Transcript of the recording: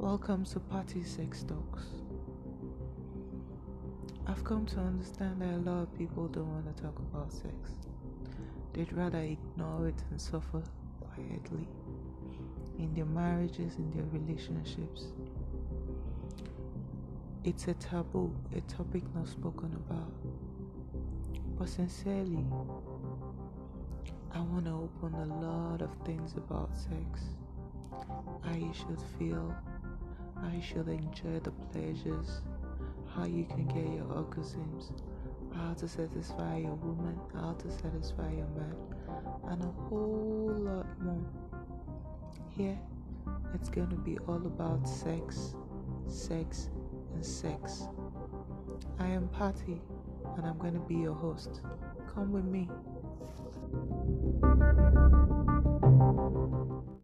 Welcome to Patty Sex Talks. I've come to understand that a lot of people don't want to talk about sex. They'd rather ignore it and suffer quietly in their marriages, in their relationships. It's a taboo, a topic not spoken about. But sincerely, I want to open a lot of things about sex. How you should feel, how you should enjoy the pleasures, how you can get your orgasms, how to satisfy your woman, how to satisfy your man, and a whole lot more. Here, it's going to be all about sex, sex, and sex. I am Patty, and I'm going to be your host. Come with me.